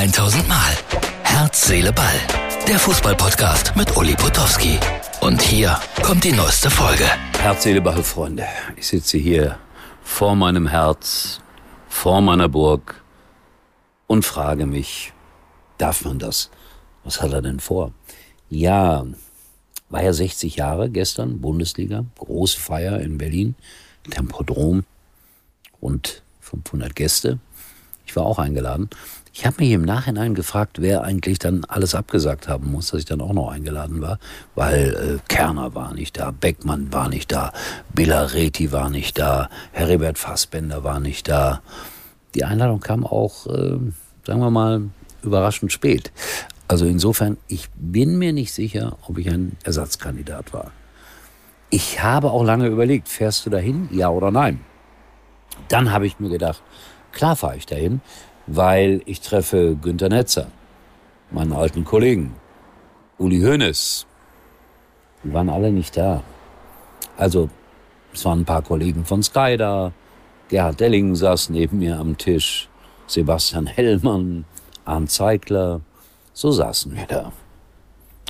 1000 Mal. Herz, Seele, Ball. Der Fußballpodcast mit Uli Potowski. Und hier kommt die neueste Folge. Herz, Seele, Ball, Freunde. Ich sitze hier vor meinem Herz, vor meiner Burg und frage mich, darf man das? Was hat er denn vor? Ja, war ja 60 Jahre gestern, Bundesliga, große Feier in Berlin, Tempodrom, rund 500 Gäste. Ich war auch eingeladen. Ich habe mich im Nachhinein gefragt, wer eigentlich dann alles abgesagt haben muss, dass ich dann auch noch eingeladen war, weil äh, Kerner war nicht da, Beckmann war nicht da, Bilareti war nicht da, Heribert Fassbender war nicht da. Die Einladung kam auch, äh, sagen wir mal, überraschend spät. Also insofern, ich bin mir nicht sicher, ob ich ein Ersatzkandidat war. Ich habe auch lange überlegt, fährst du dahin, ja oder nein? Dann habe ich mir gedacht, klar fahre ich dahin, weil ich treffe Günter Netzer, meinen alten Kollegen, Uli Hoeneß. Die waren alle nicht da. Also, es waren ein paar Kollegen von Sky da, Gerhard Delling saß neben mir am Tisch, Sebastian Hellmann, Arndt Zeigler, so saßen wir da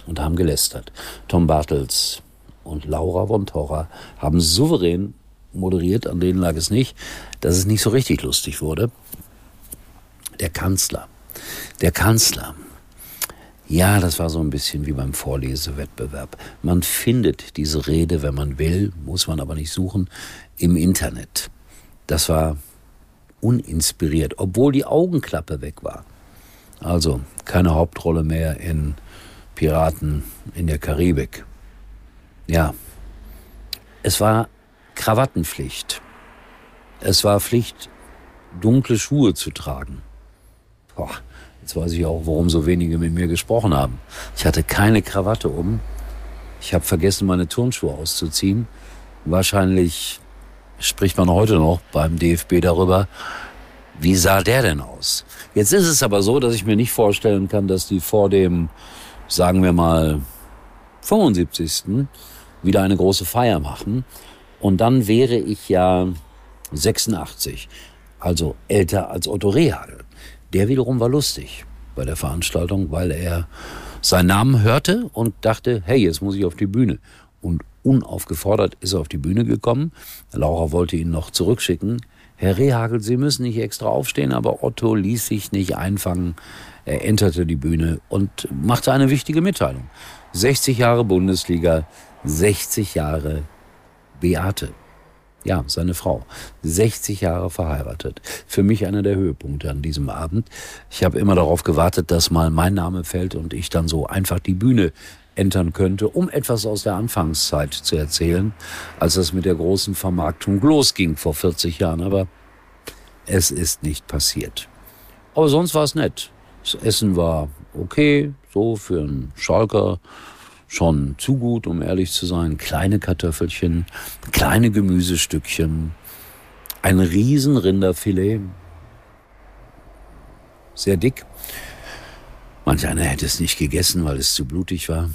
und haben gelästert. Tom Bartels und Laura von Torra haben souverän moderiert, an denen lag es nicht, dass es nicht so richtig lustig wurde. Der Kanzler. Der Kanzler. Ja, das war so ein bisschen wie beim Vorlesewettbewerb. Man findet diese Rede, wenn man will, muss man aber nicht suchen, im Internet. Das war uninspiriert, obwohl die Augenklappe weg war. Also keine Hauptrolle mehr in Piraten in der Karibik. Ja, es war Krawattenpflicht. Es war Pflicht, dunkle Schuhe zu tragen. Boah, jetzt weiß ich auch, warum so wenige mit mir gesprochen haben. Ich hatte keine Krawatte um. Ich habe vergessen, meine Turnschuhe auszuziehen. Wahrscheinlich spricht man heute noch beim DFB darüber, wie sah der denn aus? Jetzt ist es aber so, dass ich mir nicht vorstellen kann, dass die vor dem, sagen wir mal, 75. wieder eine große Feier machen und dann wäre ich ja 86, also älter als Otto Rehagel. Der wiederum war lustig bei der Veranstaltung, weil er seinen Namen hörte und dachte, hey, jetzt muss ich auf die Bühne. Und unaufgefordert ist er auf die Bühne gekommen. Laura wollte ihn noch zurückschicken. Herr Rehagel, Sie müssen nicht extra aufstehen, aber Otto ließ sich nicht einfangen. Er enterte die Bühne und machte eine wichtige Mitteilung. 60 Jahre Bundesliga, 60 Jahre Beate. Ja, seine Frau. 60 Jahre verheiratet. Für mich einer der Höhepunkte an diesem Abend. Ich habe immer darauf gewartet, dass mal mein Name fällt und ich dann so einfach die Bühne entern könnte, um etwas aus der Anfangszeit zu erzählen, als das mit der großen Vermarktung losging vor 40 Jahren. Aber es ist nicht passiert. Aber sonst war es nett. Das Essen war okay, so für einen Schalker schon zu gut, um ehrlich zu sein. Kleine Kartoffelchen, kleine Gemüsestückchen, ein riesen Rinderfilet, sehr dick. Manch einer hätte es nicht gegessen, weil es zu blutig war.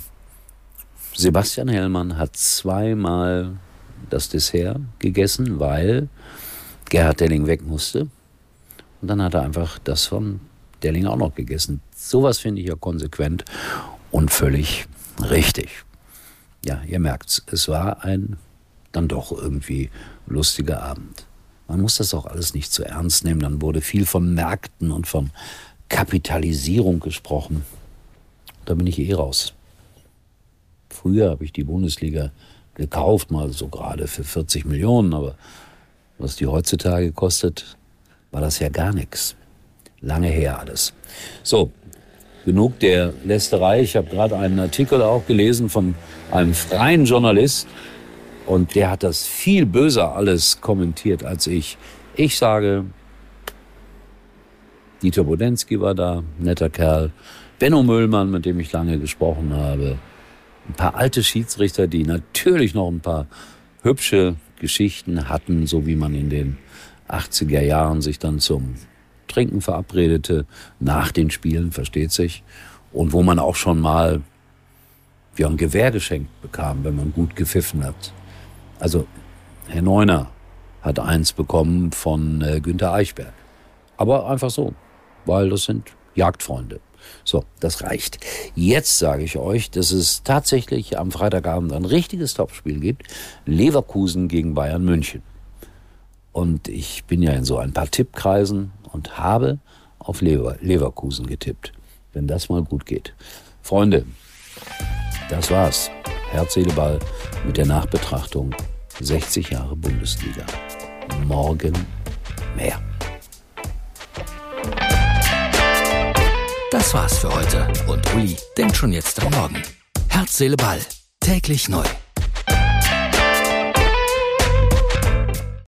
Sebastian Hellmann hat zweimal das Dessert gegessen, weil Gerhard Delling weg musste. Und dann hat er einfach das von Delling auch noch gegessen. Sowas finde ich ja konsequent und völlig Richtig. Ja, ihr merkt's, es war ein dann doch irgendwie lustiger Abend. Man muss das auch alles nicht zu ernst nehmen. Dann wurde viel von Märkten und von Kapitalisierung gesprochen. Da bin ich eh raus. Früher habe ich die Bundesliga gekauft, mal so gerade für 40 Millionen, aber was die heutzutage kostet, war das ja gar nichts. Lange her alles. So, genug der Lästerei. Ich habe gerade einen Artikel auch gelesen von einem freien Journalist und der hat das viel böser alles kommentiert als ich. Ich sage, Dieter Bodensky war da, netter Kerl. Benno Müllmann, mit dem ich lange gesprochen habe. Ein paar alte Schiedsrichter, die natürlich noch ein paar hübsche Geschichten hatten, so wie man in den 80er Jahren sich dann zum Trinken verabredete, nach den Spielen, versteht sich. Und wo man auch schon mal ja, ein Gewehr geschenkt bekam, wenn man gut gepfiffen hat. Also Herr Neuner hat eins bekommen von äh, Günter Eichberg. Aber einfach so, weil das sind Jagdfreunde. So, das reicht. Jetzt sage ich euch, dass es tatsächlich am Freitagabend ein richtiges Topspiel gibt. Leverkusen gegen Bayern München. Und ich bin ja in so ein paar Tippkreisen und habe auf Lever Leverkusen getippt. Wenn das mal gut geht. Freunde, das war's. Herz, Seele, Ball mit der Nachbetrachtung 60 Jahre Bundesliga. Morgen mehr. Das war's für heute und Uli denkt schon jetzt am Morgen. Herz, Seele, Ball. Täglich neu.